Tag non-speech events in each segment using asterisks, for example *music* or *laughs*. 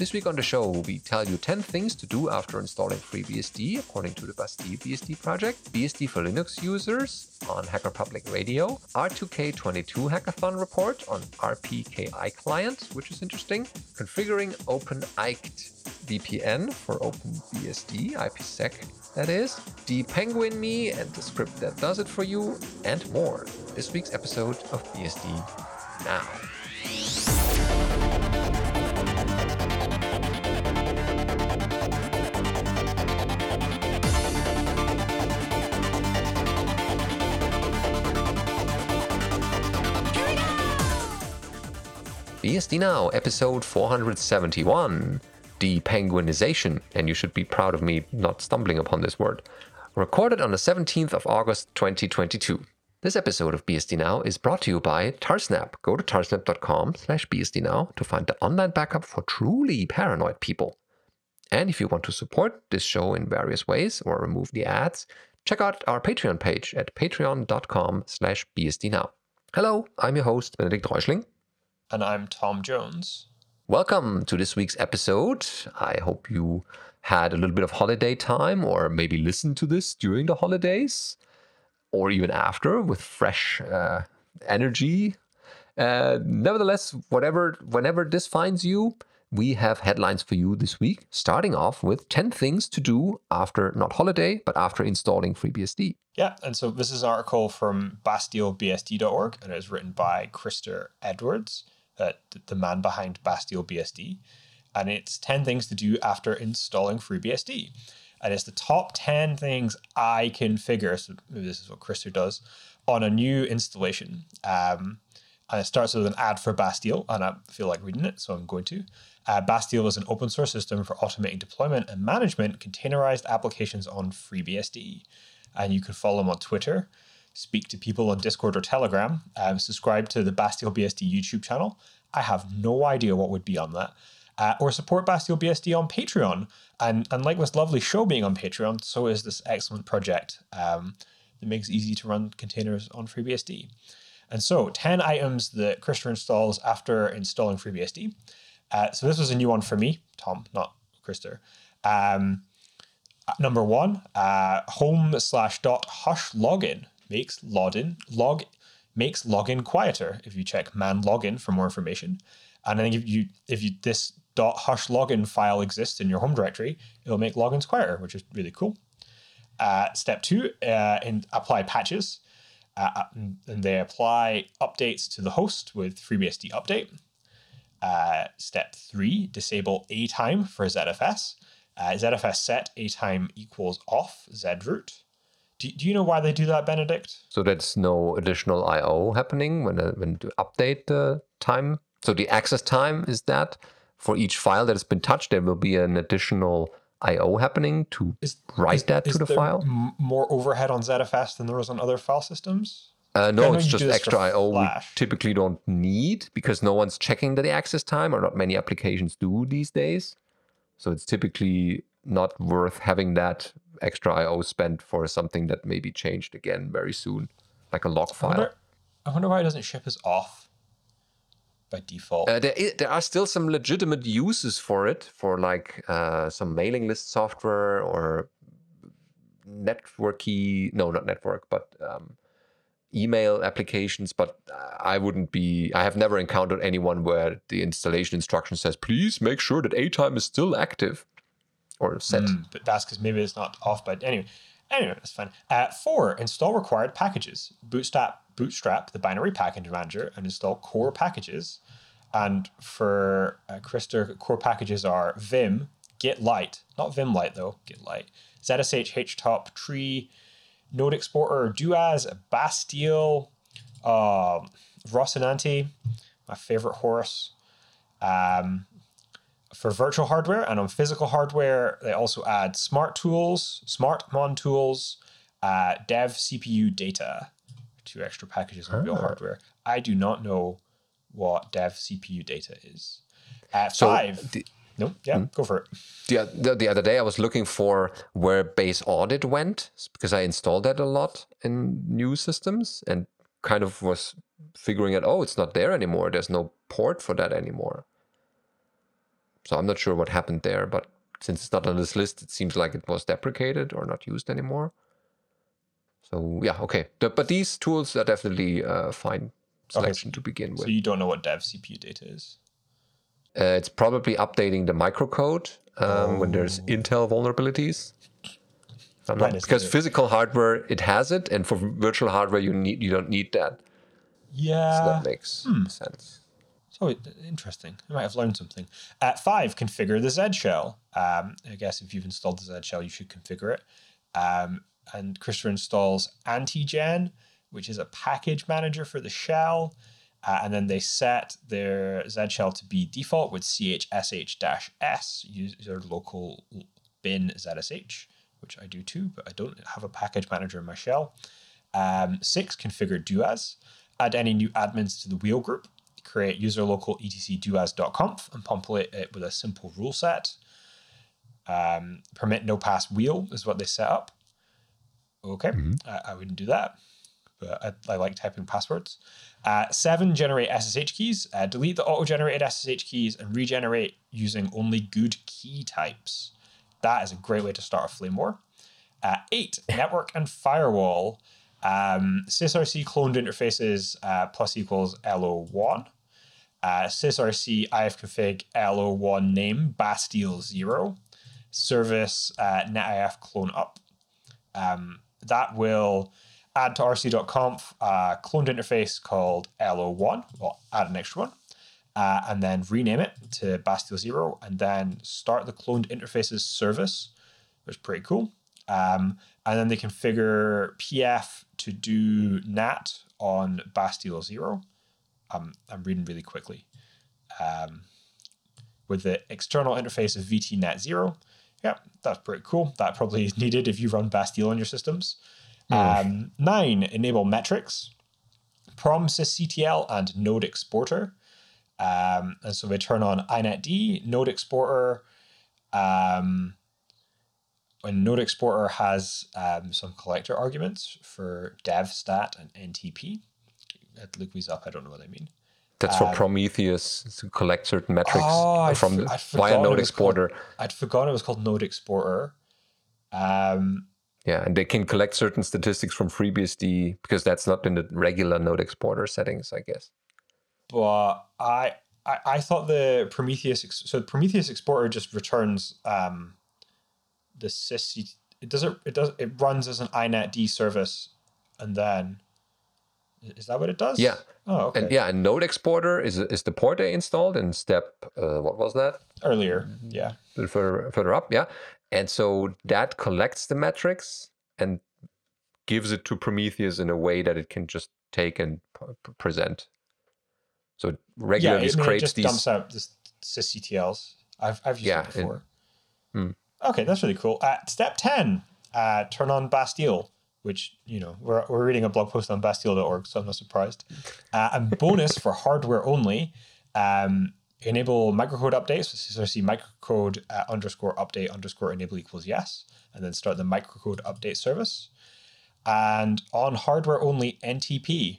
This week on the show, we tell you 10 things to do after installing FreeBSD according to the Bastille BSD project, BSD for Linux users on Hacker Public Radio, R2K22 Hackathon report on RPKI client, which is interesting, configuring OpenIKED VPN for OpenBSD, IPsec that is, the Penguin Me and the script that does it for you, and more. This week's episode of BSD Now. BSD Now, episode 471 Depenguinization, and you should be proud of me not stumbling upon this word. Recorded on the 17th of August 2022. This episode of BSD Now is brought to you by Tarsnap. Go to tarsnap.com slash BSD Now to find the online backup for truly paranoid people. And if you want to support this show in various ways or remove the ads, check out our Patreon page at patreon.com slash BSD Now. Hello, I'm your host, Benedikt Reuschling. And I'm Tom Jones. Welcome to this week's episode. I hope you had a little bit of holiday time or maybe listened to this during the holidays or even after with fresh uh, energy. Uh, nevertheless, whatever, whenever this finds you, we have headlines for you this week, starting off with 10 things to do after not holiday, but after installing FreeBSD. Yeah, and so this is an article from BastilleBSD.org, and it is written by Christer Edwards uh, the man behind Bastille BSD, and it's 10 things to do after installing FreeBSD. And it's the top 10 things I configure. So maybe this is what Christer does on a new installation. Um, and it starts with an ad for Bastille, and I feel like reading it, so I'm going to. Uh, Bastille is an open source system for automating deployment and management containerized applications on FreeBSD. And you can follow them on Twitter speak to people on Discord or Telegram, um, subscribe to the Bastille BSD YouTube channel. I have no idea what would be on that. Uh, or support Bastille BSD on Patreon. And, and like this lovely show being on Patreon, so is this excellent project um, that makes it easy to run containers on FreeBSD. And so, 10 items that Christer installs after installing FreeBSD. Uh, so, this was a new one for me, Tom, not Christer. Um, number one, uh, home slash dot hush login makes login log makes login quieter. If you check man login for more information, and I think if you if you this dot hush login file exists in your home directory, it'll make logins quieter, which is really cool. Uh, step two, uh, apply patches, uh, and they apply updates to the host with FreeBSD update. Uh, step three, disable A time for ZFS. Uh, ZFS set A time equals off zroot. Do, do you know why they do that, Benedict? So that's no additional I/O happening when uh, when to update the time. So the access time is that for each file that has been touched, there will be an additional I/O happening to is, write is, that to the file. M- more overhead on ZFS than there is on other file systems. Uh, no, it's just extra I/O we typically don't need because no one's checking the access time, or not many applications do these days. So it's typically not worth having that extra IO spent for something that may be changed again very soon, like a log file. I wonder, I wonder why it doesn't ship as off by default. Uh, there, is, there are still some legitimate uses for it, for like uh, some mailing list software or networky, no, not network, but um, email applications. But I wouldn't be, I have never encountered anyone where the installation instruction says, please make sure that A time is still active or set. Mm, but that's because maybe it's not off. But anyway, anyway, that's fine. Uh, four, install required packages. Bootstrap, bootstrap the binary package manager and install core packages. And for uh, core packages are Vim, Git Lite, not Vim Lite though, Git Lite, ZSH, HTOP, Tree, Node Exporter, doas, Bastille, uh, Rocinante, my favorite horse, um, for virtual hardware and on physical hardware, they also add smart tools, smart mon tools, uh, dev CPU data, two extra packages on real ah. hardware. I do not know what dev CPU data is. At so five. The, no, yeah, hmm. go for it. The, the, the other day, I was looking for where base audit went because I installed that a lot in new systems and kind of was figuring out, oh, it's not there anymore. There's no port for that anymore. So I'm not sure what happened there, but since it's not on this list, it seems like it was deprecated or not used anymore. So yeah, okay. The, but these tools are definitely uh, fine selection to begin with. So you don't know what dev CPU data is? Uh, it's probably updating the microcode um, when there's Intel vulnerabilities. Not- because good. physical hardware it has it, and for virtual hardware you need you don't need that. Yeah. So that makes sense. It- interesting. I might have learned something. At five, configure the Z shell. Um, I guess if you've installed the Z shell, you should configure it. Um, and Christopher installs Antigen, which is a package manager for the shell. Uh, and then they set their Z shell to be default with chsh-s, use your local bin ZSH, which I do too, but I don't have a package manager in my shell. Um, six, configure doas. Add any new admins to the wheel group. Create user local etc doas.conf and populate it with a simple rule set. Um, permit no pass wheel is what they set up. Okay, I, I wouldn't do that, but I, I like typing passwords. Uh, seven, generate SSH keys. Uh, delete the auto generated SSH keys and regenerate using only good key types. That is a great way to start a flame war. Uh, eight, *laughs* network and firewall. Um, sysrc cloned interfaces uh, plus equals LO1. Uh, sysrc ifconfig LO1 name Bastille 0. Service uh, netif clone up. Um, that will add to rc.conf a cloned interface called LO1. Well, add an extra one. Uh, and then rename it to Bastille 0 and then start the cloned interfaces service, which is pretty cool. Um, and then they configure PF to do NAT on Bastille 0. Um, I'm reading really quickly. Um, with the external interface of VT VTNet 0. Yeah, that's pretty cool. That probably is needed if you run Bastille on your systems. Um, nine, enable metrics, prom sysctl and node exporter. Um, and so we turn on inetd, node exporter. Um, and node exporter has um, some collector arguments for dev, stat, and ntp. Look these up. I don't know what I mean. That's for Prometheus to collect certain metrics Oh, I'd I'd via Node was called- Exporter. I'd forgotten it was called Node Exporter. Um, Yeah, and they can collect certain statistics from FreeBSD because that's not in the regular Node Exporter settings, I guess. but I, I I thought the Prometheus so the Prometheus Exporter just returns um, the sys. It doesn't It does. It runs as an inetd service, and then is that what it does? Yeah. Oh, okay. And yeah, and Node Exporter is is the port they installed in step. Uh, what was that? Earlier, yeah. A little further further up, yeah. And so that collects the metrics and gives it to Prometheus in a way that it can just take and p- present. So it Yeah, regularly I mean, it just these. dumps out this sysctls. I've I've used Yeah, it before. Hmm. Okay, that's really cool. Uh, step ten: uh, turn on Bastille, which you know we're we're reading a blog post on Bastille.org, so I'm not surprised. Uh, and bonus for hardware only: um, enable microcode updates. So see microcode uh, underscore update underscore enable equals yes, and then start the microcode update service. And on hardware only NTP.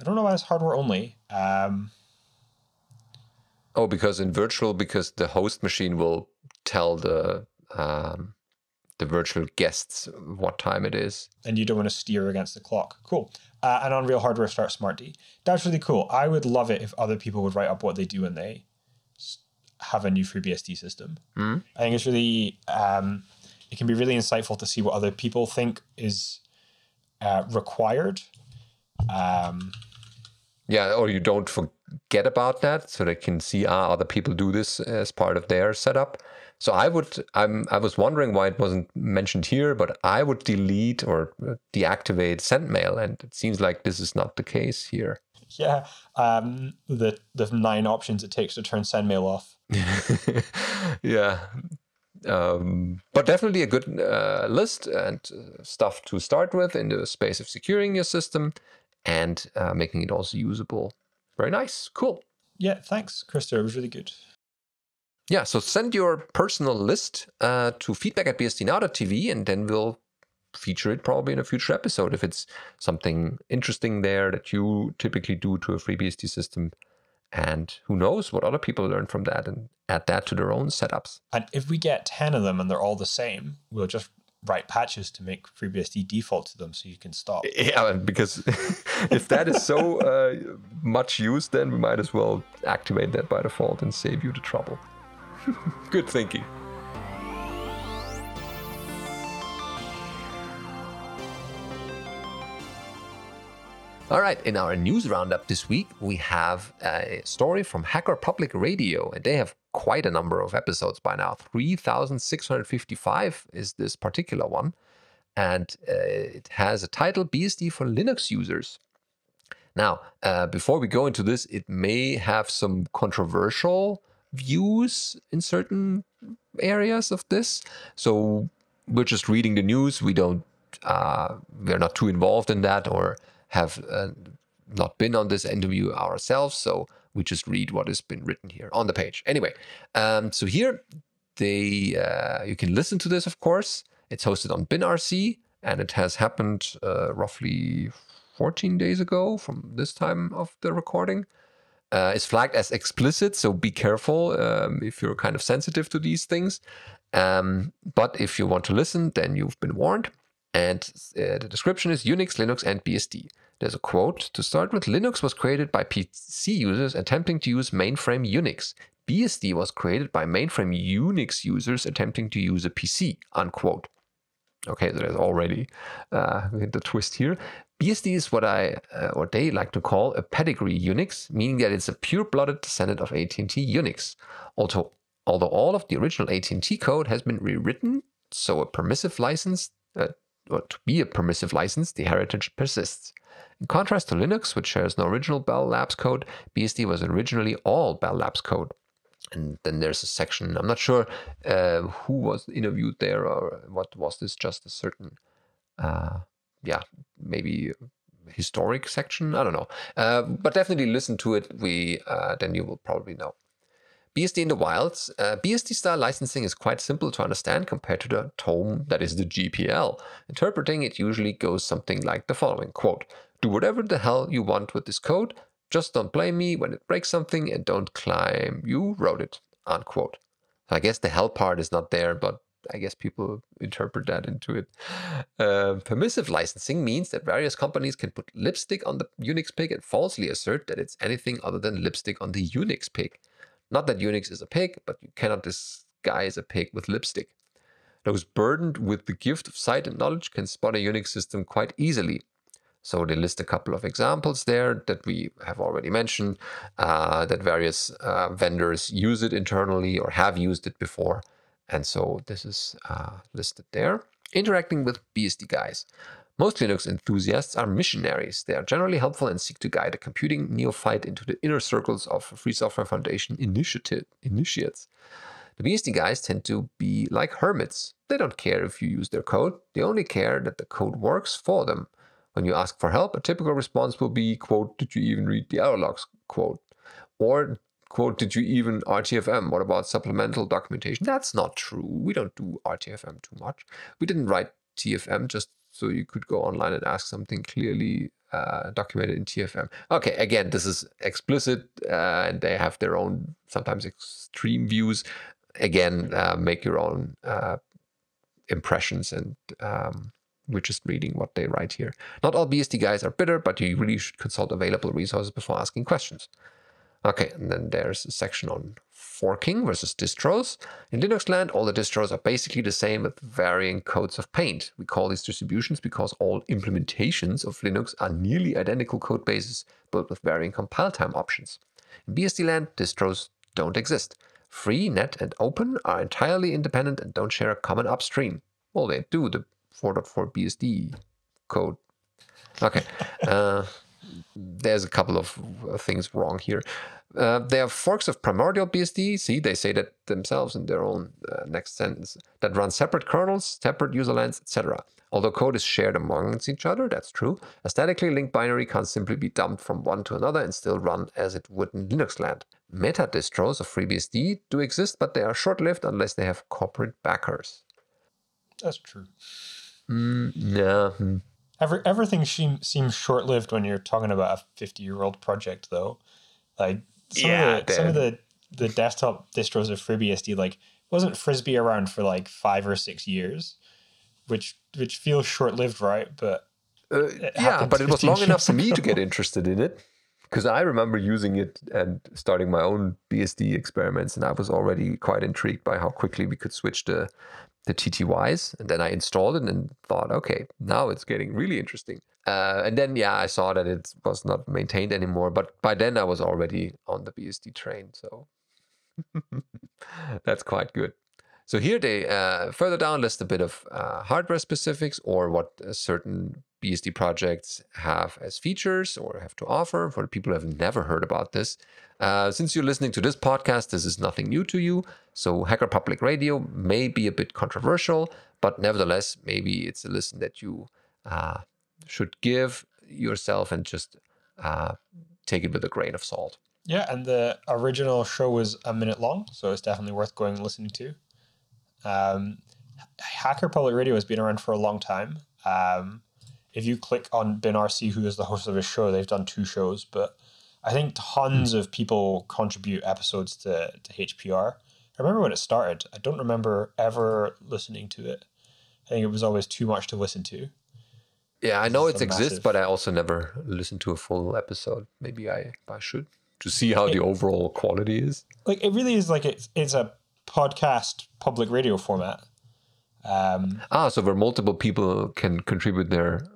I don't know why it's hardware only. Um, Oh, because in virtual, because the host machine will tell the um, the virtual guests what time it is. and you don't want to steer against the clock. Cool. Uh, and on real hardware, start SmartD. That's really cool. I would love it if other people would write up what they do when they have a new FreeBSD system. I think it's really, um, it can be really insightful to see what other people think is uh, required. Um, Yeah, or you don't forget about that, so they can see ah other people do this as part of their setup. So I would, I'm, I was wondering why it wasn't mentioned here, but I would delete or deactivate SendMail, and it seems like this is not the case here. *laughs* yeah. Um, the, the nine options it takes to turn SendMail off. *laughs* yeah. Um, but definitely a good uh, list and uh, stuff to start with in the space of securing your system and uh, making it also usable. Very nice. Cool. Yeah, thanks, Christer. It was really good. Yeah, so send your personal list uh, to feedback at bsdnow.tv and then we'll feature it probably in a future episode if it's something interesting there that you typically do to a FreeBSD system And who knows what other people learn from that and add that to their own setups. And if we get 10 of them and they're all the same, we'll just write patches to make FreeBSD default to them so you can stop. *laughs* Yeah, because *laughs* if that is so uh, much used, then we might as well activate that by default and save you the trouble. *laughs* Good thinking. All right, in our news roundup this week, we have a story from Hacker Public Radio, and they have quite a number of episodes by now. 3,655 is this particular one, and uh, it has a title BSD for Linux users. Now, uh, before we go into this, it may have some controversial views in certain areas of this. So we're just reading the news. We don't, uh, we're not too involved in that or have uh, not been on this interview ourselves, so we just read what has been written here on the page. Anyway, um, so here they uh, you can listen to this, of course. It's hosted on BinRC, and it has happened uh, roughly 14 days ago from this time of the recording. Uh, it's flagged as explicit, so be careful um, if you're kind of sensitive to these things. Um, but if you want to listen, then you've been warned. And uh, the description is Unix, Linux, and BSD. There's a quote to start with Linux was created by PC users attempting to use mainframe Unix. BSD was created by mainframe Unix users attempting to use a PC. Unquote. Okay, so there's already uh, *laughs* the twist here. BSD is what I uh, or they like to call a pedigree Unix, meaning that it's a pure-blooded descendant of AT&T Unix. Although, although all of the original AT&T code has been rewritten, so a permissive license uh, or to be a permissive license, the heritage persists. In contrast to Linux, which shares no original Bell Labs code, BSD was originally all Bell Labs code. And then there's a section, I'm not sure uh, who was interviewed there or what was this, just a certain, uh, yeah, maybe historic section. I don't know. Uh, but definitely listen to it. We uh, Then you will probably know. BSD in the wilds. Uh, BSD style licensing is quite simple to understand compared to the tome that is the GPL. Interpreting it usually goes something like the following quote, Do whatever the hell you want with this code, just don't blame me when it breaks something and don't claim you wrote it. Unquote. I guess the hell part is not there, but I guess people interpret that into it. Uh, permissive licensing means that various companies can put lipstick on the Unix pig and falsely assert that it's anything other than lipstick on the Unix pig. Not that Unix is a pig, but you cannot disguise a pig with lipstick. Those burdened with the gift of sight and knowledge can spot a Unix system quite easily. So they list a couple of examples there that we have already mentioned, uh, that various uh, vendors use it internally or have used it before. And so this is uh, listed there. Interacting with BSD guys. Most Linux enthusiasts are missionaries. They are generally helpful and seek to guide a computing neophyte into the inner circles of Free Software Foundation initiative, initiates. The BSD guys tend to be like hermits. They don't care if you use their code, they only care that the code works for them. When you ask for help, a typical response will be, quote, did you even read the error logs, quote, or quote, did you even RTFM? What about supplemental documentation? That's not true. We don't do RTFM too much. We didn't write TFM just so you could go online and ask something clearly uh, documented in TFM. Okay, again, this is explicit uh, and they have their own sometimes extreme views. Again, uh, make your own uh, impressions and um, we're just reading what they write here. Not all BSD guys are bitter, but you really should consult available resources before asking questions. Okay, and then there's a section on forking versus distros. In Linux land, all the distros are basically the same with varying coats of paint. We call these distributions because all implementations of Linux are nearly identical code bases built with varying compile time options. In BSD land, distros don't exist. Free, net, and open are entirely independent and don't share a common upstream. Well, they do, the 4.4 BSD code. Okay. Uh, there's a couple of things wrong here. Uh, they are forks of primordial BSD. See, they say that themselves in their own uh, next sentence that run separate kernels, separate user lands, etc. Although code is shared amongst each other, that's true. A statically linked binary can't simply be dumped from one to another and still run as it would in Linux land. Meta distros of FreeBSD do exist, but they are short lived unless they have corporate backers. That's true. Mm, yeah. Hmm. Every, everything seems, seems short lived when you're talking about a 50 year old project, though. Like, some Yeah, of the some of the the desktop distros of FreeBSD like wasn't FreeSBIE around for like five or six years, which which feels short lived, right? But Uh, yeah, but it was long enough for me to get interested in it because I remember using it and starting my own BSD experiments, and I was already quite intrigued by how quickly we could switch the the TTYs. And then I installed it and thought, okay, now it's getting really interesting. Uh, and then yeah, I saw that it was not maintained anymore, but by then I was already on the BSD train, so *laughs* that's quite good. So here they uh, further down list a bit of uh, hardware specifics or what certain BSD projects have as features or have to offer for the people who have never heard about this. Uh, since you're listening to this podcast, this is nothing new to you. So Hacker Public Radio may be a bit controversial, but nevertheless, maybe it's a listen that you uh, should give yourself and just uh, take it with a grain of salt. yeah, and the original show was a minute long, so it's definitely worth going and listening to. Um, Hacker Public Radio has been around for a long time. Um, if you click on Ben RC, who is the host of his show, they've done two shows, but I think tons of people contribute episodes to, to HPR. I remember when it started. I don't remember ever listening to it. I think it was always too much to listen to. Yeah, I know it exists, massive- but I also never listened to a full episode. Maybe I, I should to see how the overall quality is. Like it really is like it's it's a podcast public radio format. Um, Ah, so where multiple people can contribute their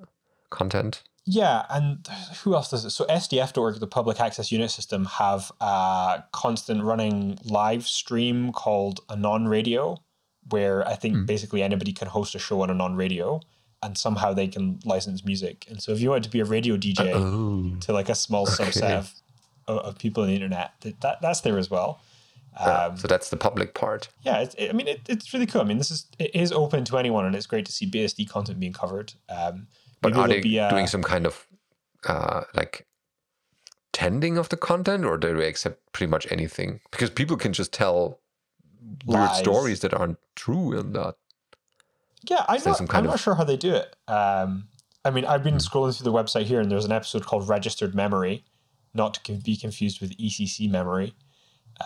content. Yeah, and who else does it? So SDF.org, the public access unit system, have a constant running live stream called aNONradio, where I think hmm. basically anybody can host a show on aNONradio, and somehow they can license music. And so if you wanted to be a radio DJ Oh, to like a small subset of, of, people on the internet, that, that that's there as well. yeah, so um, that's the public part. Yeah, it's, I mean, it, it's really cool. I mean, this is it is open to anyone, and it's great to see BSD content being covered. Um, But are they be a- doing some kind of uh, like tending of the content, or do they accept pretty much anything? Because people can just tell weird stories that aren't true and that. Yeah, I'm not, I'm not of- sure how they do it. Um, I mean, I've been Hmm. scrolling through the website here, and there's an episode called Registered Memory, not to be confused with ECC Memory.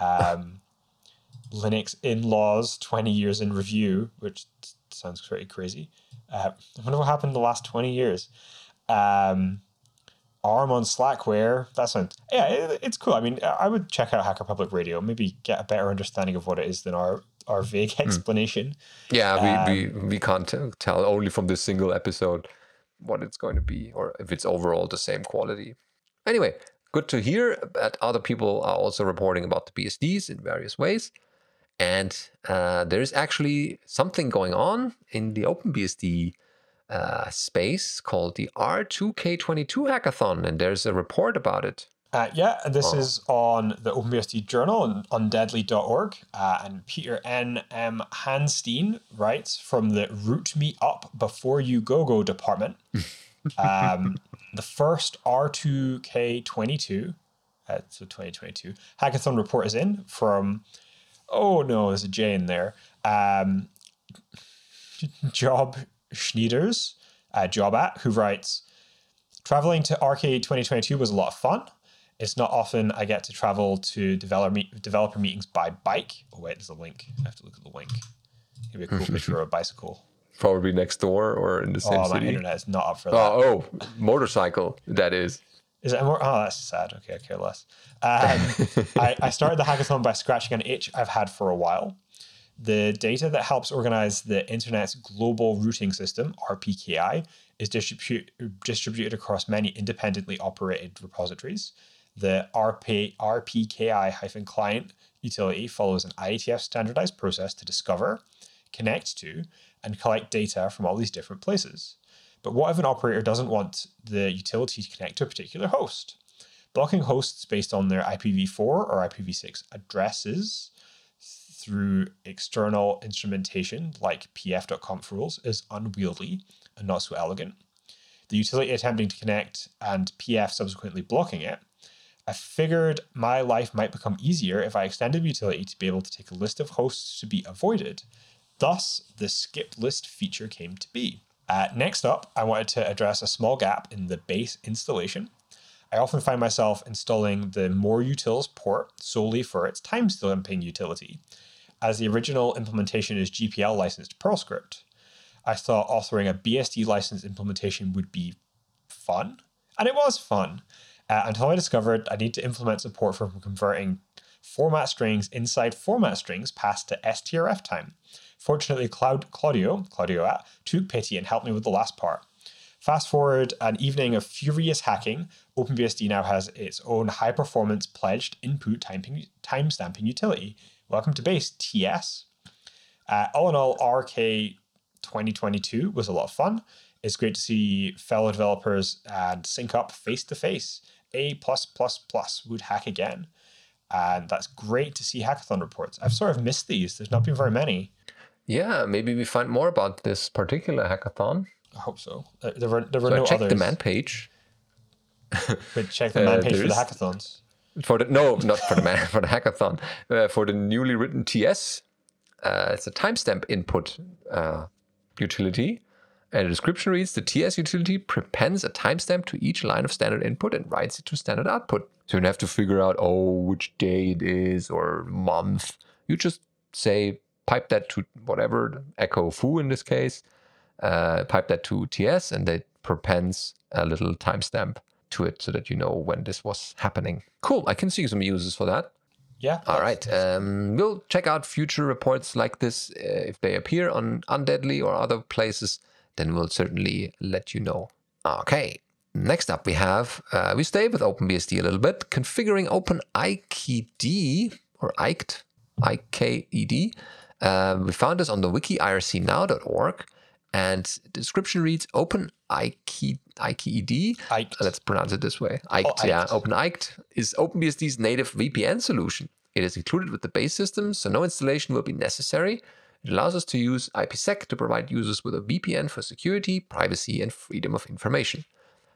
Um, *laughs* Linux in laws, 20 years in review, which sounds pretty crazy. Uh, I wonder what happened in the last 20 years. Um, ARM on Slackware. That sounds, yeah, it, it's cool. I mean, I would check out Hacker Public Radio, maybe get a better understanding of what it is than our, our vague *laughs* Hmm. explanation. Yeah, we, we, we can't tell only from this single episode what it's going to be or if it's overall the same quality. Anyway, good to hear that other people are also reporting about the BSDs in various ways. And uh, there's actually something going on in the OpenBSD uh, space called the R2K22 Hackathon, and there's a report about it. Uh, yeah, this Oh. is on the OpenBSD journal and undeadly.org. Uh, and Peter N. M. Hansteen writes from the Root Me Up Before You Go Go department. *laughs* Um, the first R2K22, uh, so 2022, hackathon report is in from, oh no, there's a J in there. Um, *laughs* Job Snijders, uh, Job at, who writes, Traveling to Arcade 2022 was a lot of fun. It's not often I get to travel to developer, meet, developer meetings by bike. Oh, wait, there's a link. I have to look at the link. Maybe a cool picture of a bicycle. *laughs* Probably next door or in the same city. Oh, my internet is not up for that. Oh, oh, motorcycle, that is. Is it more? Oh, that's sad. Okay, I care less. Um, *laughs* I, I started the hackathon by scratching an itch I've had for a while. The data that helps organize the internet's global routing system, RPKI, is distribu- distributed across many independently operated repositories. The RP, RPKI client utility follows an IETF standardized process to discover, connect to, and collect data from all these different places. But what if an operator doesn't want the utility to connect to a particular host? Blocking hosts based on their IPv4 or IPv6 addresses through external instrumentation like pf.conf rules is unwieldy and not so elegant. The utility attempting to connect and pf subsequently blocking it. I figured my life might become easier if I extended the utility to be able to take a list of hosts to be avoided. Thus, the skip list feature came to be. Uh, next up, I wanted to address a small gap in the base installation. I often find myself installing the more utils port solely for its time stamping utility, as the original implementation is GPL licensed Perl script. I thought authoring a BSD licensed implementation would be fun, and it was fun, uh, until I discovered I need to implement support for converting format strings inside format strings passed to strftime. Fortunately, Cloud Claudio, Claudio at, took pity and helped me with the last part. Fast forward an evening of furious hacking, OpenBSD now has its own high performance pledged input timestamping utility. Welcome to base, TS. Uh, all in all, RK 2022 was a lot of fun. It's great to see fellow developers and sync up face to face. A plus plus plus would hack again. And that's great to see hackathon reports. I've sort of missed these. There's not been very many. Yeah, maybe we find more about this particular hackathon. I hope so. Uh, there were there were so no I checked others. the man page. *laughs* But check the man Uh, page for the hackathons. For the no, not for the *laughs* man, for the hackathon. Uh, for the newly written TS, uh, it's a timestamp input uh, utility. And the description reads the TS utility prepends a timestamp to each line of standard input and writes it to standard output. So you don't have to figure out, oh, which day it is or month. You just say, pipe that to whatever, echo foo in this case, uh, pipe that to TS, and it prepends a little timestamp to it so that you know when this was happening. Cool. I can see some uses for that. Yeah. All right. Um, we'll check out future reports like this. Uh, if they appear on Undeadly or other places, then we'll certainly let you know. Okay. Next up, we have, uh, we stay with OpenBSD a little bit, configuring OpenIKED or IKED, IKED. Uh, we found this on the wiki ircnow.org. And the description reads Open IKED, IKED let's pronounce it this way. Iked, yeah. Open Iked. Is OpenBSD's native VPN solution. It is included with the base system, so no installation will be necessary. It allows us to use IPsec to provide users with a VPN for security, privacy, and freedom of information.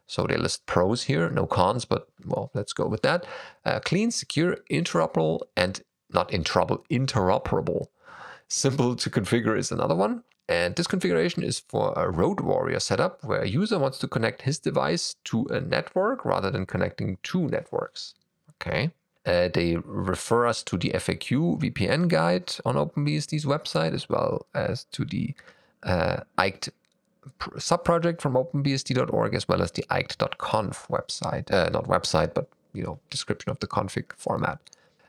So they list pros here, no cons, but well, let's go with that. Uh, clean, secure, interoperable, and not in trouble, interoperable. Simple to configure is another one. And this configuration is for a Road Warrior setup where a user wants to connect his device to a network rather than connecting two networks. Okay. Uh, they refer us to the FAQ VPN guide on OpenBSD's website as well as to the uh, IKED subproject from openbsd.org as well as the iked.conf website. Uh, not website, but you know, description of the config format.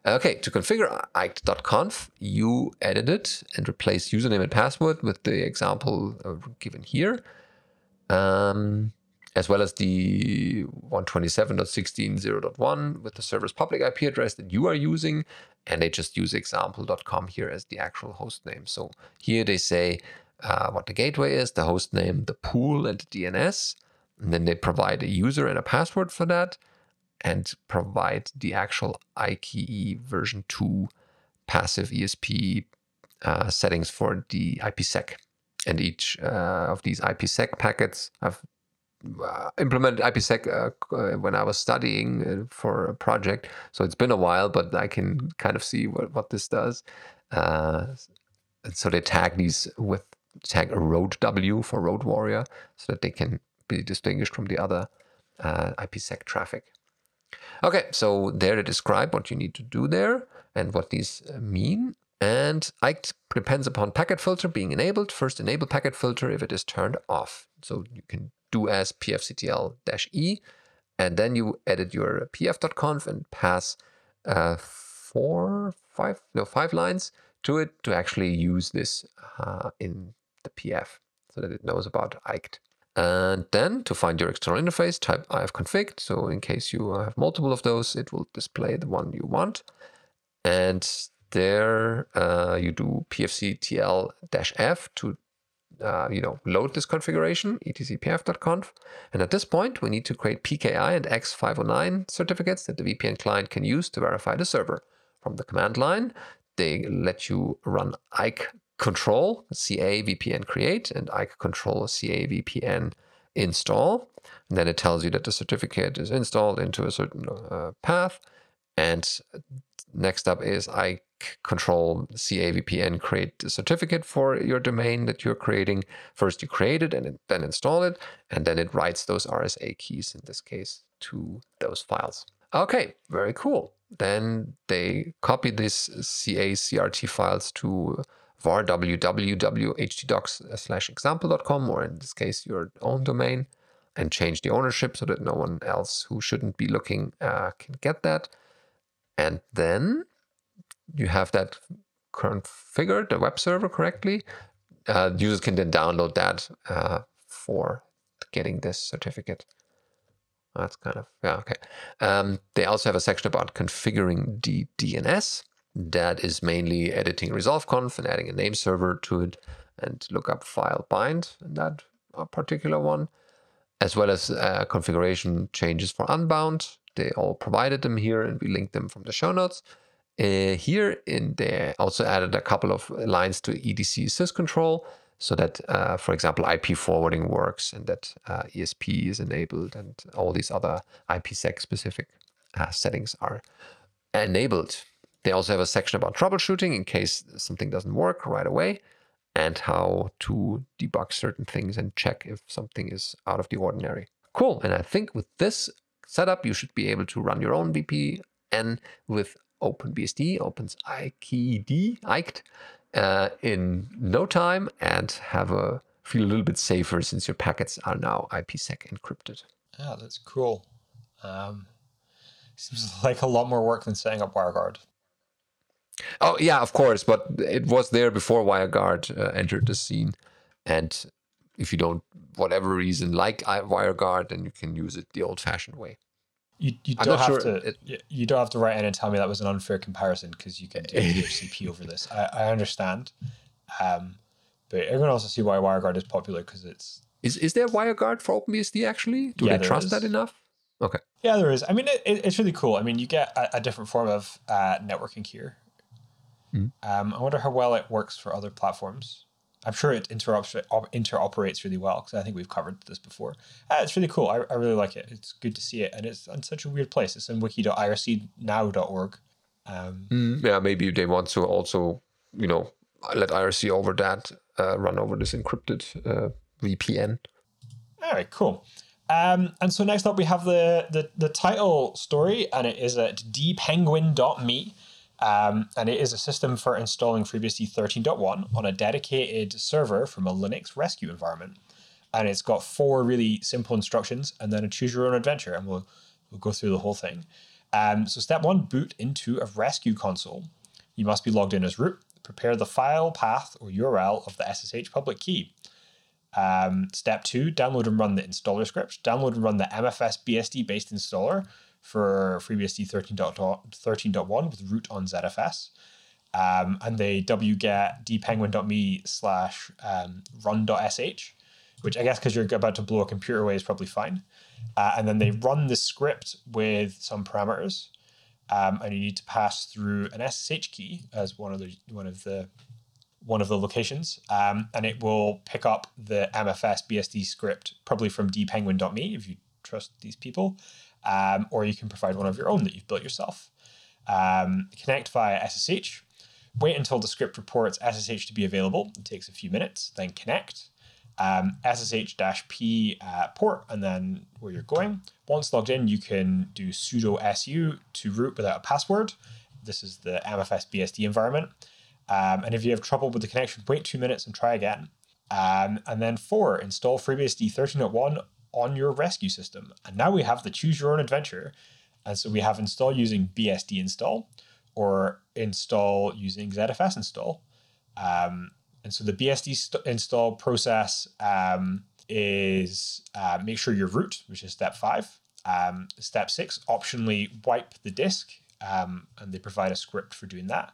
Okay, to configure iked.conf, you edit it and replace username and password with the example uh, given here, um, as well as the 127.16.0.1 with the server's public IP address that you are using. And they just use example.com here as the actual host name. So here they say uh, what the gateway is, the host name, the pool, and the DNS. And then they provide a user and a password for that and provide the actual IKE version 2 passive ESP uh, settings for the IPsec. And each uh, of these IPsec packets I've uh, implemented IPsec uh, uh, when I was studying uh, for a project. So it's been a while, but I can kind of see what, what this does. And so they tag these with tag road W for road warrior so that they can be distinguished from the other IPsec traffic. Okay, so there they describe what you need to do there and what these uh, mean. And IKE depends upon packet filter being enabled. First, enable packet filter if it is turned off. So you can do as pfctl-e, and then you edit your pf.conf and pass uh, four, five, no, five lines to it to actually use this uh, in the pf so that it knows about IKE. And then to find your external interface, type ifconfig. So in case you have multiple of those, it will display the one you want. And there uh, you do pfctl-f to uh, you know load this configuration etcpf.conf. And at this point, we need to create PKI and X509 certificates that the VPN client can use to verify the server. From the command line, they let you run IKE control ca vpn create and IKE control ca vpn install. And then it tells you that the certificate is installed into a certain uh, path. And next up is IKE control ca vpn create the certificate for your domain that you're creating. First, you create it and then install it, and then it writes those RSA keys in this case to those files. Okay, very cool. Then they copy these CA CRT files to var www.htdocs slash example.com, or in this case, your own domain, and change the ownership so that no one else who shouldn't be looking uh, can get that. And then you have that configured, the web server correctly. Uh, users can then download that uh, for getting this certificate. That's kind of, yeah, okay. Um, they also have a section about configuring the DNS. That is mainly editing resolv.conf and adding a name server to it and lookup file bind in that particular one, as well as uh, configuration changes for Unbound. They all provided them here and we linked them from the show notes. Uh, here in there also added a couple of lines to EDC syscontrol so that, uh, for example, IP forwarding works and that uh, ESP is enabled and all these other IPsec specific uh, settings are enabled. They also have a section about troubleshooting in case something doesn't work right away and how to debug certain things and check if something is out of the ordinary. Cool. And I think with this setup, you should be able to run your own VPN with OpenBSD, Opens IKED, IKED, uh, in no time and have a feel a little bit safer since your packets are now IPsec encrypted. Yeah, that's cool. Um, seems *laughs* like a lot more work than setting up WireGuard. Oh yeah, of course, but it was there before WireGuard uh, entered the scene, and if you don't, whatever reason, like WireGuard, then you can use it the old-fashioned way. You, you don't have sure to it, you don't have to write in and tell me that was an unfair comparison because you can do DHCP *laughs* over this. I, I understand, um, but everyone also see why WireGuard is popular because it's is is there WireGuard for OpenBSD actually? Do yeah, they trust is. that enough? Okay. Yeah, there is. I mean, it, it, it's really cool. I mean, you get a, a different form of uh, networking here. Mm. Um, I wonder how well it works for other platforms. I'm sure it interoperates, interoperates really well because I think we've covered this before. Uh, it's really cool. I, I really like it. It's good to see it. And it's in such a weird place. It's in wiki.ircnow.org. Um, mm, yeah, maybe they want to also, you know, let IRC over that, uh, run over this encrypted uh, VPN. All right, cool. Um, and so next up we have the, the, the title story, and it is at dpenguin.me. Um, and it is a system for installing FreeBSD 13.1 on a dedicated server from a Linux rescue environment. And it's got four really simple instructions and then a choose your own adventure. And we'll, we'll go through the whole thing. Um, so, step one boot into a rescue console. You must be logged in as root. Prepare the file path or URL of the SSH public key. Um, step two download and run the installer script. Download and run the MFS BSD based installer for FreeBSD 13.1 with root on ZFS. Um, and they wget dpenguin.me slash um, run.sh, which I guess because you're about to blow a computer away is probably fine. Uh, and then they run the script with some parameters. Um, and you need to pass through an SSH key as one of the one of the one of the locations, um, and it will pick up the MFS BSD script probably from dpenguin.me if you trust these people, um, or you can provide one of your own that you've built yourself. Um, connect via SSH. Wait until the script reports SSH to be available. It takes a few minutes. Then connect. Um, SSH-P uh, port, and then where you're going. Once logged in, you can do sudo su to root without a password. This is the MFS BSD environment. Um, and if you have trouble with the connection, wait two minutes and try again. Um, and then four, install FreeBSD 13.1 on your rescue system. And now we have the choose your own adventure. And so we have install using BSD install or install using ZFS install. Um, and so the BSD st- install process um, is uh, make sure you're root, which is step five. Um, step six, optionally wipe the disk, um, and they provide a script for doing that.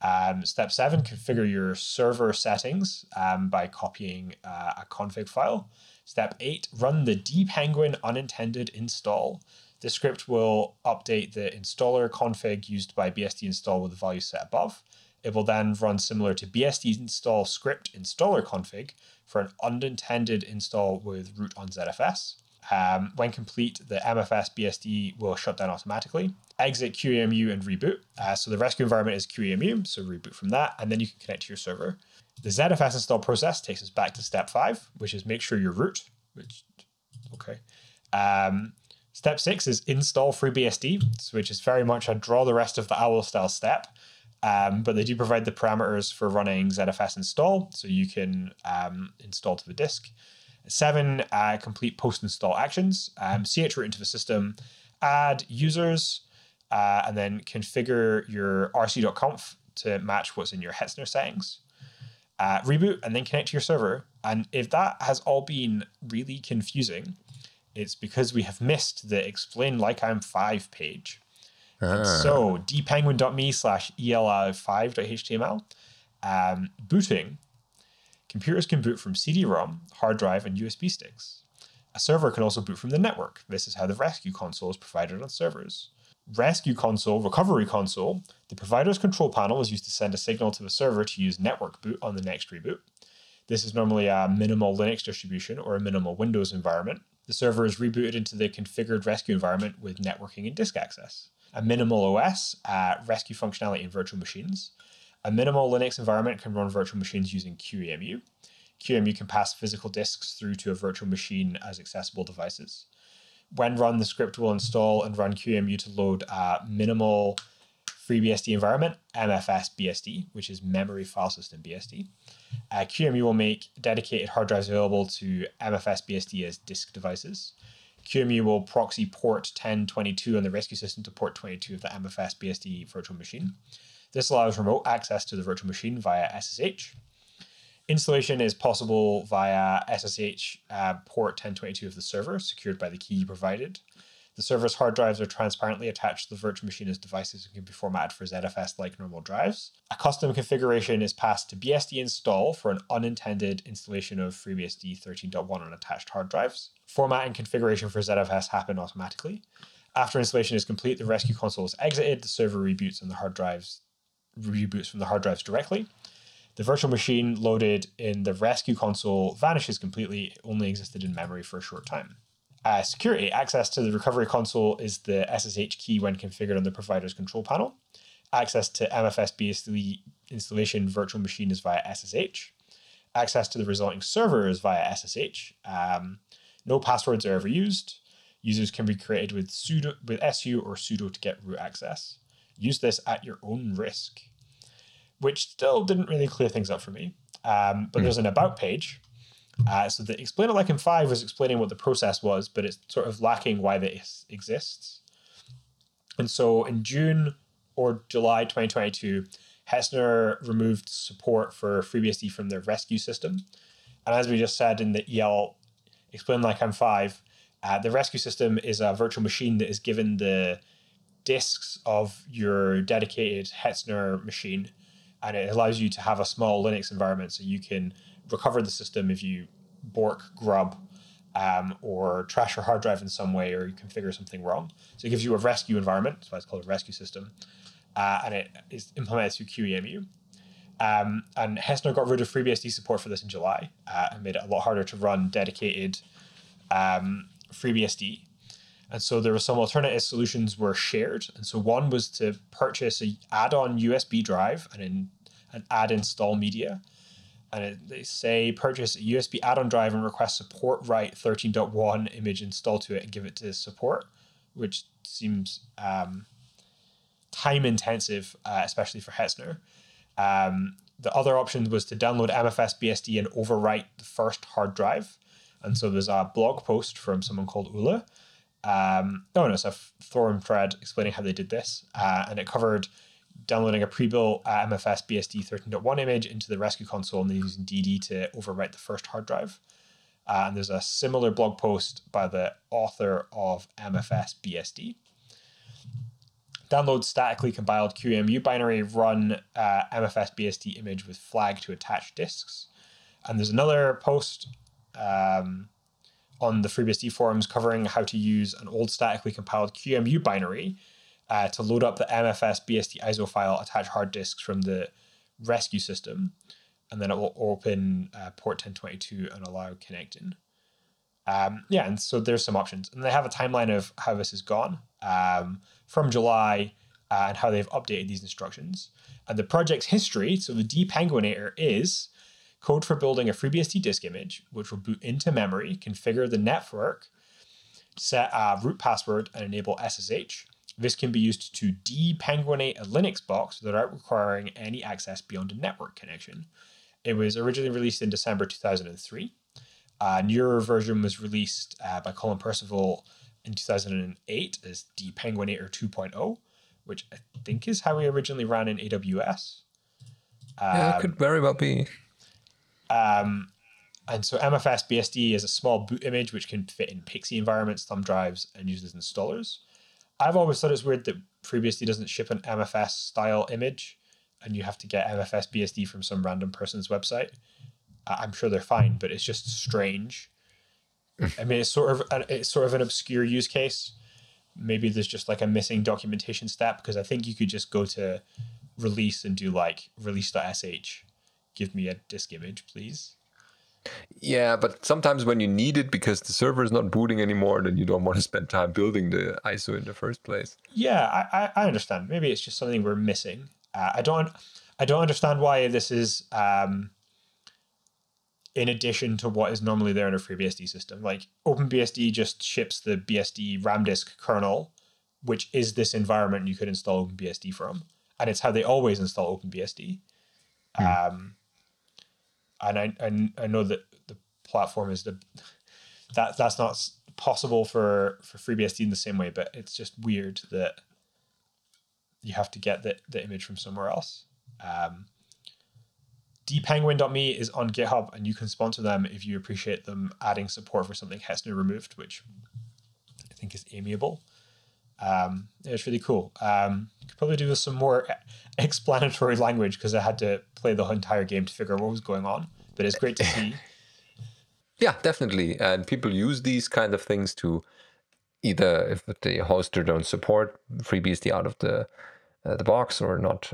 Um, step seven, configure your server settings um, by copying uh, a config file. Step 8, run the dpenguin unintended install. The script will update the installer config used by BSD install with the value set above. It will then run similar to BSD install script installer config for an unintended install with root on ZFS. Um, when complete, the MFS BSD will shut down automatically. Exit QEMU and reboot. Uh, so the rescue environment is QEMU, so reboot from that, and then you can connect to your server. The ZFS install process takes us back to step five, which is make sure you're root, which, okay. Um, Step six is install FreeBSD, which is very much a draw the rest of the OWL style step. Um, but they do provide the parameters for running ZFS install, so you can um, install to the disk. Seven, uh, complete post install actions, um, chroot into the system, add users, uh, and then configure your rc.conf to match what's in your Hetzner settings. Uh, reboot and then connect to your server. And if that has all been really confusing, it's because we have missed the explain like I'm five page. Ah. So dpenguin.me slash eli5.html. Um, booting. Computers can boot from CD-ROM, hard drive, and USB sticks. A server can also boot from the network. This is how the rescue console is provided on servers. Rescue console, recovery console, the provider's control panel is used to send a signal to the server to use network boot on the next reboot. This is normally a minimal Linux distribution or a minimal Windows environment. The server is rebooted into the configured rescue environment with networking and disk access. A minimal OS, uh, rescue functionality in virtual machines. A minimal Linux environment can run virtual machines using QEMU. QEMU can pass physical disks through to a virtual machine as accessible devices. When run, the script will install and run QEMU to load a minimal FreeBSD environment, MFS BSD, which is Memory File System BSD. Uh, QEMU will make dedicated hard drives available to MFS BSD as disk devices. QEMU will proxy port 1022 on the rescue system to port 22 of the MFS BSD virtual machine. This allows remote access to the virtual machine via SSH. Installation is possible via SSH uh, port 1022 of the server, secured by the key you provided. The server's hard drives are transparently attached to the virtual machine as devices and can be formatted for ZFS like normal drives. A custom configuration is passed to bsdinstall for an unintended installation of FreeBSD 13.1 on attached hard drives. Format and configuration for ZFS happen automatically. After installation is complete, the rescue console is exited, the server reboots and the hard drives reboots from the hard drives directly. The virtual machine loaded in the rescue console vanishes completely, only existed in memory for a short time. Uh, security access to the recovery console is the SSH key when configured on the provider's control panel. Access to MFS BSD installation virtual machine is via SSH. Access to the resulting server is via SSH. Um, no passwords are ever used. Users can be created with sudo with su or sudo to get root access. Use this at your own risk. Which still didn't really clear things up for me. Um, but mm. there's an about page uh, so the Explain It Like I'm Five was explaining what the process was, but it's sort of lacking why this exists. And so in June or July 2022, Hetzner removed support for FreeBSD from their rescue system. And as we just said in the EL Explain Like I'm Five, uh, the rescue system is a virtual machine that is given the disks of your dedicated Hetzner machine, and it allows you to have a small Linux environment so you can recover the system if you bork grub um, or trash your hard drive in some way or you configure something wrong. So it gives you a rescue environment. That's why it's called a rescue system. Uh, and it is implemented through QEMU. Um, and Hetzner got rid of FreeBSD support for this in July uh, and made it a lot harder to run dedicated um, FreeBSD. And so there were some alternative solutions were shared. And so one was to purchase a add-on USB drive and, in, and add install media and it, they say purchase a USB add-on drive and request support write 13.1 image install to it and give it to support, which seems um, time intensive, uh, especially for Hetzner. Um, the other option was to download MFS BSD and overwrite the first hard drive. And so there's a blog post from someone called Ula. Um, oh, no, it's a forum thread explaining how they did this. Uh, and it covered downloading a pre-built uh, MFS BSD 13.1 image into the rescue console and then using DD to overwrite the first hard drive. Uh, and there's a similar blog post by the author of MFS BSD. Download statically compiled QEMU binary, run uh, MFS BSD image with flag to attach disks. And there's another post um, on the FreeBSD forums covering how to use an old statically compiled QEMU binary uh, to load up the MFS BSD ISO file, attach hard disks from the rescue system, and then it will open uh, port 1022 and allow connecting. Um, yeah, and so there's some options. And they have a timeline of how this has gone um, from July uh, and how they've updated these instructions. And the project's history, so the depenguinator is code for building a FreeBSD disk image, which will boot into memory, configure the network, set a root password and enable SSH. This can be used to depenguinate a Linux box without requiring any access beyond a network connection. It was originally released in December 2003. A uh, newer version was released uh, by Colin Percival in 2008 as Depenguinator 2.0, which I think is how we originally ran in AWS. yeah, it could um, very well be. Um, and so MFS BSD is a small boot image which can fit in PXE environments, thumb drives, and uses installers. I've always thought it's weird that FreeBSD doesn't ship an MFS style image, and you have to get MFS BSD from some random person's website. I'm sure they're fine, but it's just strange. I mean, it's sort of an, it's sort of an obscure use case. Maybe there's just like a missing documentation step because I think you could just go to release and do like release.sh. Give me a disk image, please. Yeah, but sometimes when you need it because the server is not booting anymore, then you don't want to spend time building the ISO in the first place. Yeah, I, I, I understand. Maybe it's just something we're missing. Uh, I don't I don't understand why this is um, in addition to what is normally there in a FreeBSD system. Like OpenBSD just ships the BSD RAM disk kernel, which is this environment you could install OpenBSD from, and it's how they always install OpenBSD. Hmm. Um, and I, I I know that the platform is the that that's not possible for for FreeBSD in the same way, but it's just weird that you have to get the, the image from somewhere else. Um, dpenguin.me is on GitHub, and you can sponsor them if you appreciate them adding support for something Hetzner removed, which I think is amiable. Um, it's really cool. Um, could probably do with some more *laughs* explanatory language because I had to play the entire game to figure out what was going on. But it's great to *laughs* see. yeah, definitely. And people use these kind of things to either if the hoster don't support FreeBSD out of the uh, the box or not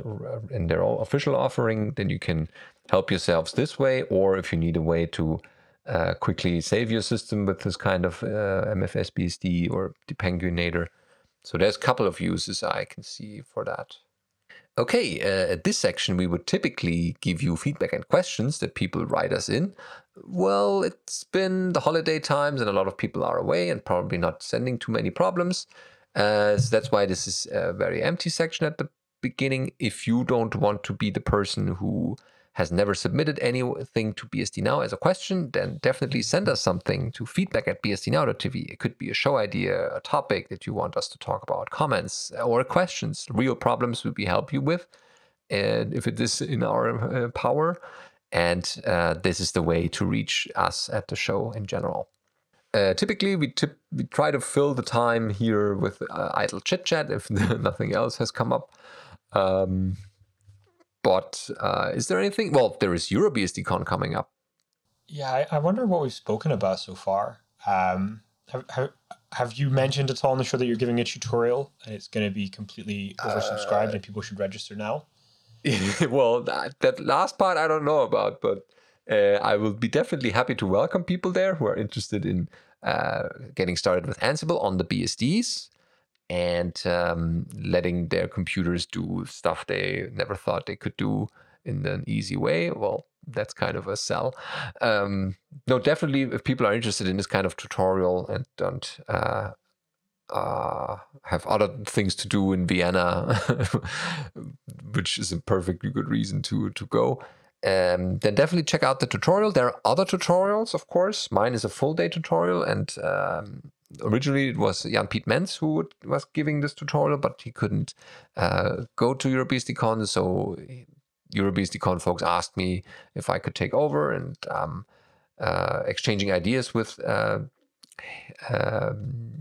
in their official offering, then you can help yourselves this way. Or if you need a way to uh, quickly save your system with this kind of uh, MFS BSD or Depenguinator, so there's a couple of uses I can see for that. Okay, uh, at this section, we would typically give you feedback and questions that people write us in. Well, it's been the holiday times and a lot of people are away and probably not sending too many problems. Uh, so that's why this is a very empty section at the beginning. If you don't want to be the person who has never submitted anything to BSD Now as a question, then definitely send us something to feedback at bsdnow.tv. It could be a show idea, a topic that you want us to talk about, comments, or questions, real problems we help you with. And if it is in our uh, power, and uh, this is the way to reach us at the show in general. Uh, typically, we, we try to fill the time here with uh, idle chit chat if *laughs* nothing else has come up. Um, but uh, is there anything? Well, there is EuroBSDCon coming up. Yeah, I, I wonder what we've spoken about so far. Um, have, have, have you mentioned at all on the show that you're giving a tutorial and it's going to be completely oversubscribed uh, and people should register now? *laughs* well, that, that, last part I don't know about, but uh, I will be definitely happy to welcome people there who are interested in uh, getting started with Ansible on the BSDs and um, letting their computers do stuff they never thought they could do in an easy way. Well, that's kind of a sell. Um, no, definitely, if people are interested in this kind of tutorial and don't uh, uh, have other things to do in Vienna, *laughs* which is a perfectly good reason to to go. Um, then definitely check out the tutorial. There are other tutorials, of course. Mine is a full day tutorial, and um, originally it was Jan Piet Mens who was giving this tutorial, but he couldn't uh, go to EuroBSDCon. So EuroBSDCon folks asked me if I could take over and um, uh, exchanging ideas with uh, um,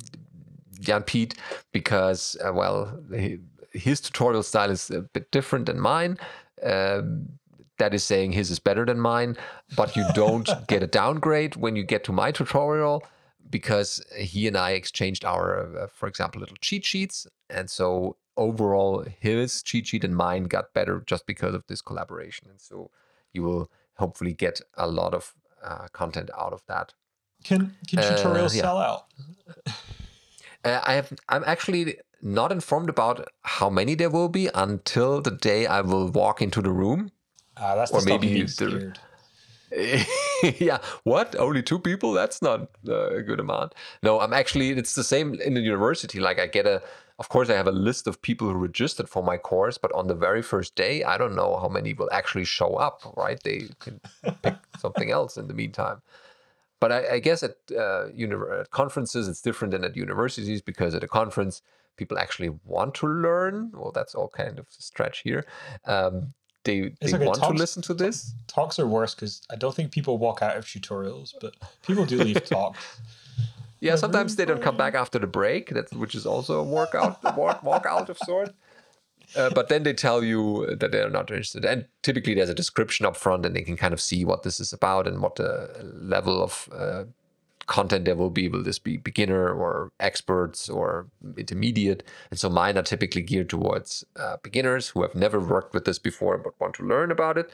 Jan Piet because, uh, well, he, his tutorial style is a bit different than mine. Um, that is saying his is better than mine, but you don't *laughs* get a downgrade when you get to my tutorial because he and I exchanged our, uh, for example, little cheat sheets. And so overall, his cheat sheet and mine got better just because of this collaboration. And so you will hopefully get a lot of uh, content out of that. Can can tutorials uh, yeah. sell out? Uh, I have. I'm actually not informed about how many there will be until the day I will walk into the room. Uh, that's or maybe the, *laughs* yeah, what? Only two people? That's not uh, a good amount. No, I'm actually, it's the same in the university. Like, I get a, of course, I have a list of people who registered for my course, but on the very first day, I don't know how many will actually show up, right? They can pick *laughs* something else in the meantime. But I, I guess at, uh, at conferences, it's different than at universities because at a conference, people actually want to learn. Well, that's all kind of a stretch here. Um, they, they okay, want talks, to listen to this. Talks are worse because I don't think people walk out of tutorials, but people do leave *laughs* talks. Yeah, sometimes they don't come back after the break. That's which is also a workout, walk, walk out of sort. Uh, but then they tell you that they're not interested, and typically there's a description up front, and they can kind of see what this is about and what the level of uh, content there will be. Will this be beginner or experts or intermediate? And so mine are typically geared towards uh, beginners who have never worked with this before but want to learn about it.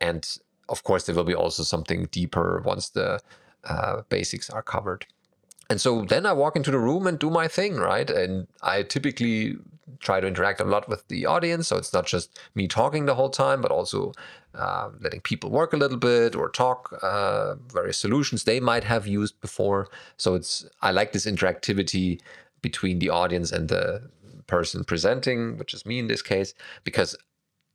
And of course, there will be also something deeper once the uh, basics are covered. And so then I walk into the room and do my thing, right? And I typically try to interact a lot with the audience. So it's not just me talking the whole time, but also uh, letting people work a little bit or talk uh, various solutions they might have used before. So it's I like this interactivity between the audience and the person presenting, which is me in this case, because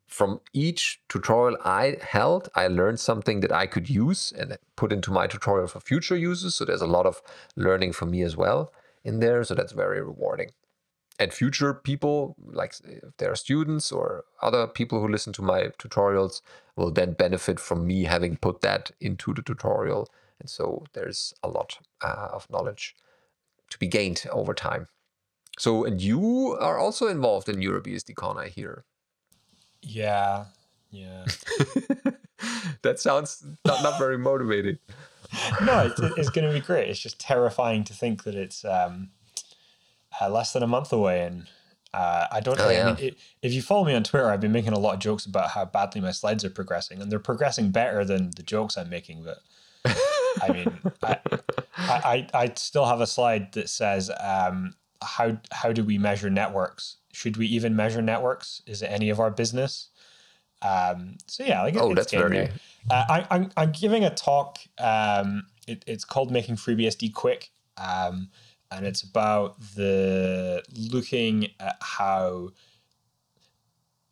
from each tutorial I held, I learned something that I could use and put into my tutorial for future uses. So there's a lot of learning for me as well in there. So that's very rewarding. And future people, like if there are students or other people who listen to my tutorials, will then benefit from me having put that into the tutorial. And so there's a lot uh, of knowledge to be gained over time. So, and you are also involved in EuroBSDCon, I hear. Yeah, yeah. *laughs* that sounds not, not very motivating. no, it's, it's going to be great. It's just terrifying to think that it's um, uh, less than a month away, and uh, I don't. Oh, yeah. I mean, it, if you follow me on Twitter, I've been making a lot of jokes about how badly my slides are progressing, and they're progressing better than the jokes I'm making. But I mean, I, I, I still have a slide that says um, how how do we measure networks? Should we even measure networks? Is it any of our business? Um, so yeah, like oh, that's very. Uh, I, am I'm, I'm giving a talk. Um, it, it's called making FreeBSD quick, um, and it's about the looking at how.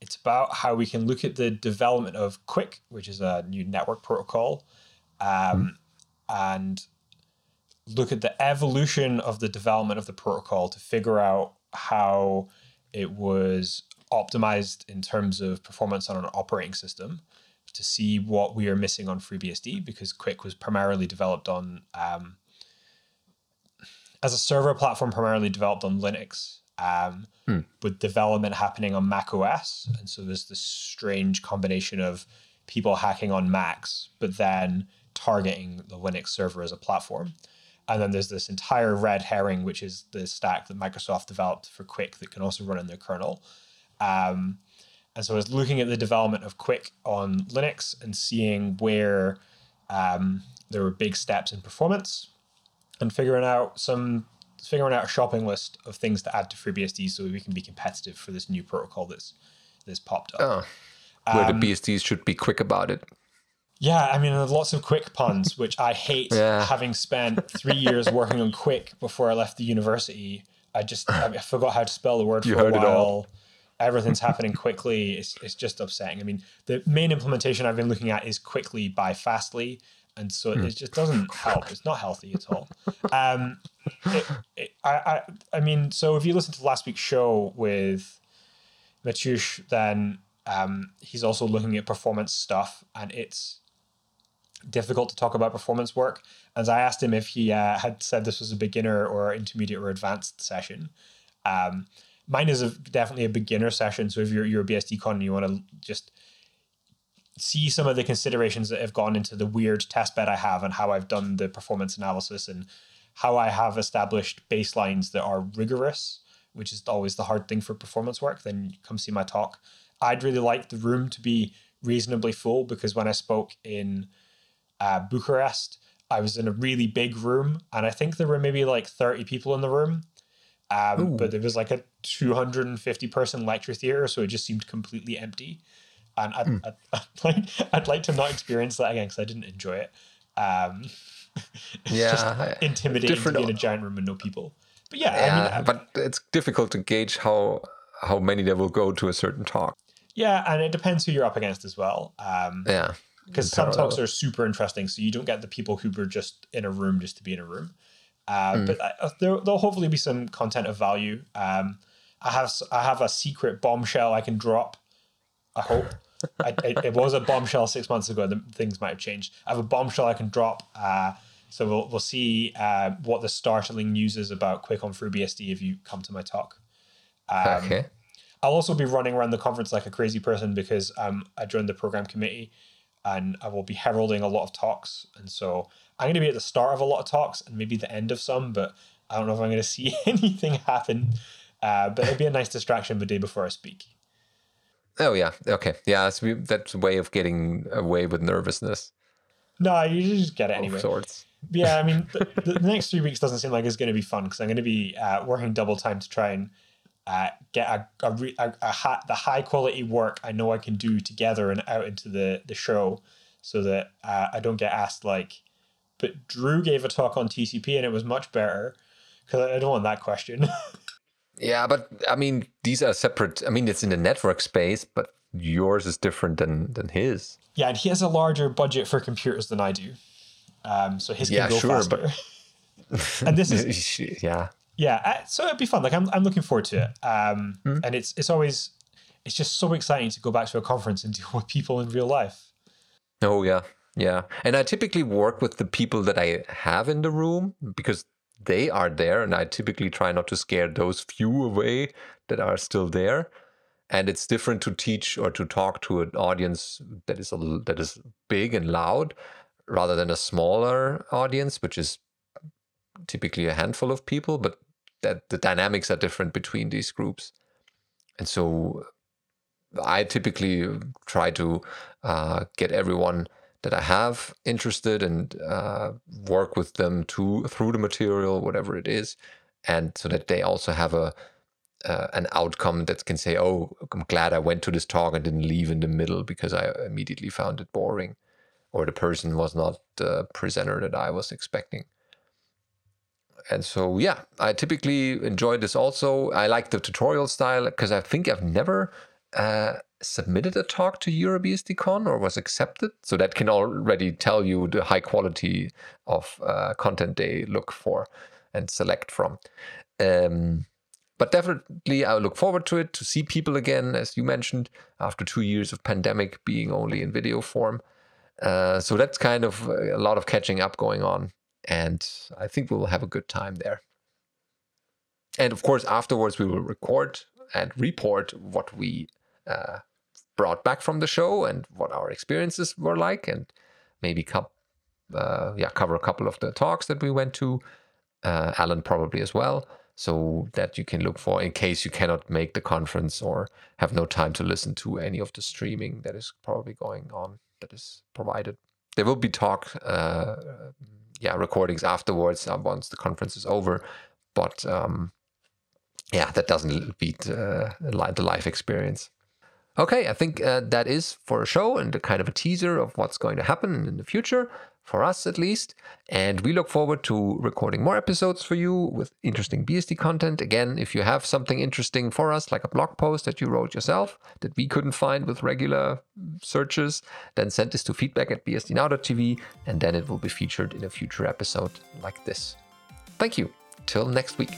It's about how we can look at the development of QUIC, which is a new network protocol, um, mm. and look at the evolution of the development of the protocol to figure out how it was optimized in terms of performance on an operating system to see what we are missing on FreeBSD because QUIC was primarily developed on um, as a server platform, primarily developed on Linux, um, hmm. with development happening on Mac OS, and so there's this strange combination of people hacking on Macs, but then targeting the Linux server as a platform. And then there's this entire red herring, which is the stack that Microsoft developed for QUIC that can also run in their kernel. Um, and so I was looking at the development of QUIC on Linux and seeing where um, there were big steps in performance and figuring out some figuring out a shopping list of things to add to FreeBSD so we can be competitive for this new protocol that's that's popped up. Oh, where um, the BSDs should be quick about it. Yeah, I mean, there's lots of quick puns, *laughs* which I hate. Yeah. Having spent three years working on QUIC before I left the university, I just I, I *laughs* forgot how to spell the word you for a while. Everything's happening quickly. It's it's just upsetting. I mean, the main implementation I've been looking at is quicly by Fastly, and so it, hmm. it just doesn't help. It's not healthy at all. Um, it, it, I, I I mean, so if you listen to last week's show with Mateusz, then um, he's also looking at performance stuff, and it's difficult to talk about performance work. As I asked him if he uh, had said this was a beginner or intermediate or advanced session. Um, mine is a, definitely a beginner session. So if you're, EuroBSDCon and you want to just see some of the considerations that have gone into the weird test bed I have and how I've done the performance analysis and how I have established baselines that are rigorous, which is always the hard thing for performance work, then come see my talk. I'd really like the room to be reasonably full because when I spoke in uh, Bucharest. I was in a really big room, and I think there were maybe like 30 people in the room. Um, but it was like a 250 person lecture theater, so it just seemed completely empty. And I'd, mm. I'd, *laughs* I'd, like, I'd like to not experience that again because I didn't enjoy it. Um, *laughs* Yeah, just intimidating to be in a giant room with no people. But yeah, yeah, I mean, but it's difficult to gauge how how many there will go to a certain talk. yeah, and it depends who you're up against as well. Um, Yeah, because some talks are super interesting, so you don't get the people who were just in a room just to be in a room. Uh, Hmm. But uh, there, there'll hopefully be some content of value. Um, I have I have a secret bombshell I can drop. I hope. I, it, it was a bombshell six months ago. The things might have changed. I have a bombshell I can drop. Uh, so we'll we'll see uh, what the startling news is about QUIC on FreeBSD if you come to my talk. Um, okay. I'll also be running around the conference like a crazy person because um, I joined the program committee and I will be heralding a lot of talks. And so I'm going to be at the start of a lot of talks and maybe the end of some, but I don't know if I'm going *laughs* to see anything happen. Uh, but it'd be a nice distraction the day before I speak. Oh yeah, okay, yeah. We, that's a way of getting away with nervousness No, you just get it anyway. of sorts. But yeah, I mean, *laughs* the, the next three weeks doesn't seem like it's going to be fun because I'm going to be uh, working double time to try and uh, get a, a, re- a, a ha- the high quality work I know I can do together and out into the, the show so that uh, I don't get asked like, but Drew gave a talk on TCP and it was much better because I don't want that question. *laughs* Yeah, but I mean, these are separate. I mean, it's in the network space, but yours is different than than his. yeah, and he has a larger budget for computers than I do. Um, so his can Yeah, go sure, faster. but- *laughs* and this is *laughs* yeah, yeah uh, so it'd be fun like i'm, I'm looking forward to it um Hmm. and it's it's always it's just so exciting to go back to a conference and *laughs* deal with people in real life Oh yeah, yeah. And I typically work with the people that I have in the room because they are there, and I typically try not to scare those few away that are still there. And it's different to teach or to talk to an audience that is a, that is big and loud, rather than a smaller audience, which is typically a handful of people. But that the dynamics are different between these groups, and so I typically try to uh, get everyone that I have interested and uh, work with them to through the material, whatever it is, and so that they also have a uh, an outcome that can say, "Oh, I'm glad I went to this talk and didn't leave in the middle because I immediately found it boring, or the person was not the presenter that I was expecting." And so, yeah, I typically enjoy this also. I like the tutorial style because I think I've never uh, submitted a talk to EuroBSDCon or was accepted. So that can already tell you the high quality of uh, content they look for and select from. Um, but definitely, I look forward to it to see people again, as you mentioned, after two years of pandemic being only in video form. Uh, so that's kind of a lot of catching up going on. And I think we'll have a good time there. And of course, afterwards, we will record and report what we uh, brought back from the show and what our experiences were like, and maybe co- uh, yeah, cover a couple of the talks that we went to. Uh, Allan probably as well, so that you can look for in case you cannot make the conference or have no time to listen to any of the streaming that is probably going on that is provided. There will be talk, uh, yeah, recordings afterwards uh, once the conference is over, but um, yeah, that doesn't beat uh, the live experience. Okay, I think uh, that is for a show and a kind of a teaser of what's going to happen in the future, for us at least. And we look forward to recording more episodes for you with interesting BSD content. Again, if you have something interesting for us, like a blog post that you wrote yourself that we couldn't find with regular searches, then send this to feedback at bsdnow.tv and then it will be featured in a future episode like this. Thank you. Till next week.